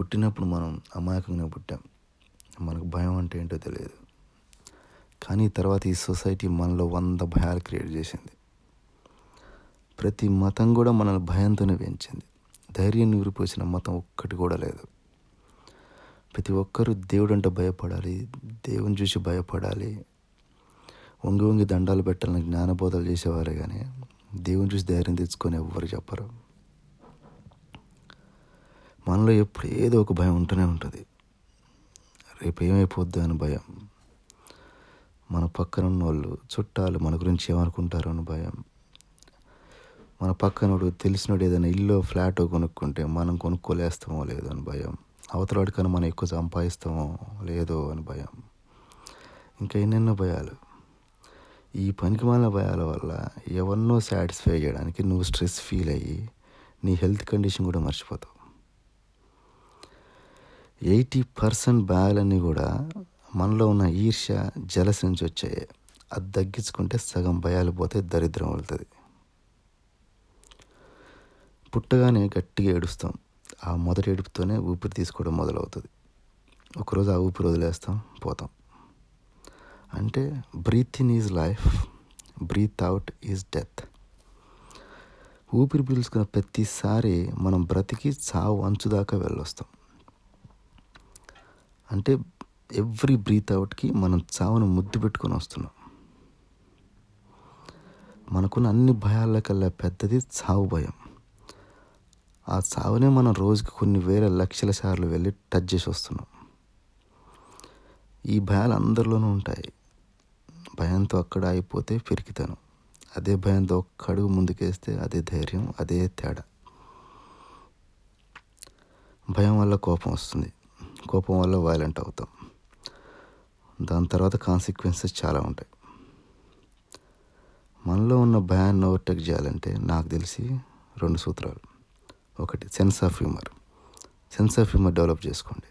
పుట్టినప్పుడు మనం అమాయకంగా పుట్టాం. మనకు భయం అంటే ఏంటో తెలియదు. కానీ తర్వాత ఈ సొసైటీ మనలో వంద భయాలు క్రియేట్ చేసింది. ప్రతి మతం కూడా మనల్ని భయంతోనే పెంచింది. ధైర్యం నిరిపోసిన మతం ఒక్కటి కూడా లేదు. ప్రతి ఒక్కరూ దేవుడు అంటే భయపడాలి దేవుని చూసి భయపడాలి వంగి వంగి దండాలు పెట్టాలని జ్ఞానబోధలు చేసేవారే కానీ దేవుని చూసి ధైర్యం తెచ్చుకొని ఎవ్వరు చెప్పరు. మనలో ఎప్పుడు ఏదో ఒక భయం ఉంటూనే ఉంటుంది. రేపు ఏమైపోద్ది అని భయం. మన పక్కన ఉన్న వాళ్ళు చుట్టాలు మన గురించి ఏమనుకుంటారో అని భయం. మన పక్కనోడు తెలిసినోడు ఏదైనా ఇల్లు ఫ్లాట్ కొనుక్కుంటే మనం కొనుక్కోలేస్తామో లేదో అని భయం. అవతల కన్నా మనం ఎక్కువ సంపాదిస్తామో లేదో అని భయం. ఇంకా ఎన్నెన్నో భయాలు. ఈ పనికి మాలిన భయాల వల్ల ఎవరినో సాటిస్ఫై చేయడానికి నువ్వు స్ట్రెస్ ఫీల్ అయ్యి నీ హెల్త్ కండిషన్ కూడా మర్చిపోతావు. ఎయిటీ పర్సెంట్ భయాలన్నీ కూడా మనలో ఉన్న ఈర్ష్య జలస్ నుంచి వచ్చాయి. అది తగ్గించుకుంటే సగం భయాలు పోతే దరిద్రం వెళ్తుంది పుట్టగానే గట్టిగా ఏడుస్తాం. ఆ మొదటి ఏడుపుతోనే ఊపిరి తీసుకోవడం మొదలవుతుంది. ఒకరోజు ఆ ఊపిరి వదిలేస్తాం పోతాం. అంటే breathe in is life breathe out is death ఊపిరి పీల్చుకున్న ప్రతిసారి మనం బ్రతికి చావు అంచు దాకా వెళ్ళొస్తాం. అంటే ఎవ్రీ బ్రీత్ అవుట్కి మనం చావును ముద్దు పెట్టుకొని వస్తున్నాం. మనకున్న అన్ని భయాల కల్లా పెద్దది చావు భయం. ఆ చావునే మనం రోజుకి కొన్ని వేల లక్షల సార్లు వెళ్ళి టచ్ చేసి వస్తున్నాం. ఈ భయాలు అందరిలోనూ ఉంటాయి. భయంతో అక్కడ అయిపోతే పెరికితాను. అదే భయంతో ఒక్క అడుగు ముందుకేస్తే అదే ధైర్యం అదే తేడా. భయం వల్ల కోపం వస్తుంది. కోపం వల్ల వైలెంట్ అవుతాం. దాని తర్వాత కాన్సిక్వెన్సెస్ చాలా ఉంటాయి. మనలో ఉన్న భయాన్ని ఓవర్టేక్ చేయాలంటే నాకు తెలిసి రెండు సూత్రాలు. ఒకటి sense of humour sense of humour develop చేసుకోండి.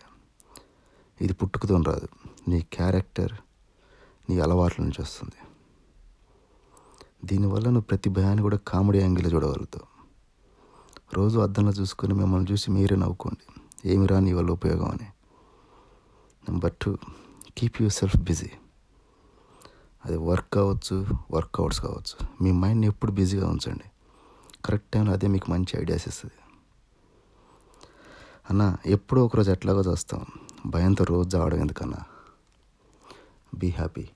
ఇది పుట్టుకతో రాదు. నీ క్యారెక్టర్ నీ అలవాట్ల నుంచి వస్తుంది. దీనివల్ల నువ్వు ప్రతి భయాన్ని కూడా కామెడీ యాంగిల్ చూడగలుగుతావు. రోజు అద్దంలో చూసుకొని మిమ్మల్ని చూసి మీరే నవ్వుకోండి. ఏమి రాని నీ వల్ల ఉపయోగం అని. Number two keep yourself busy అది వర్క్ కావచ్చు వర్కౌట్స్ కావచ్చు. మీ మైండ్ని ఎప్పుడు బిజీగా ఉంచండి. కరెక్ట్ టైంలో అదే మీకు మంచి ఐడియాస్ ఇస్తుంది. అన్న ఎప్పుడో ఒకరోజు ఎట్లాగో చూస్తాం. భయంతో రోజు ఆడడం ఎందుకన్నా? Be happy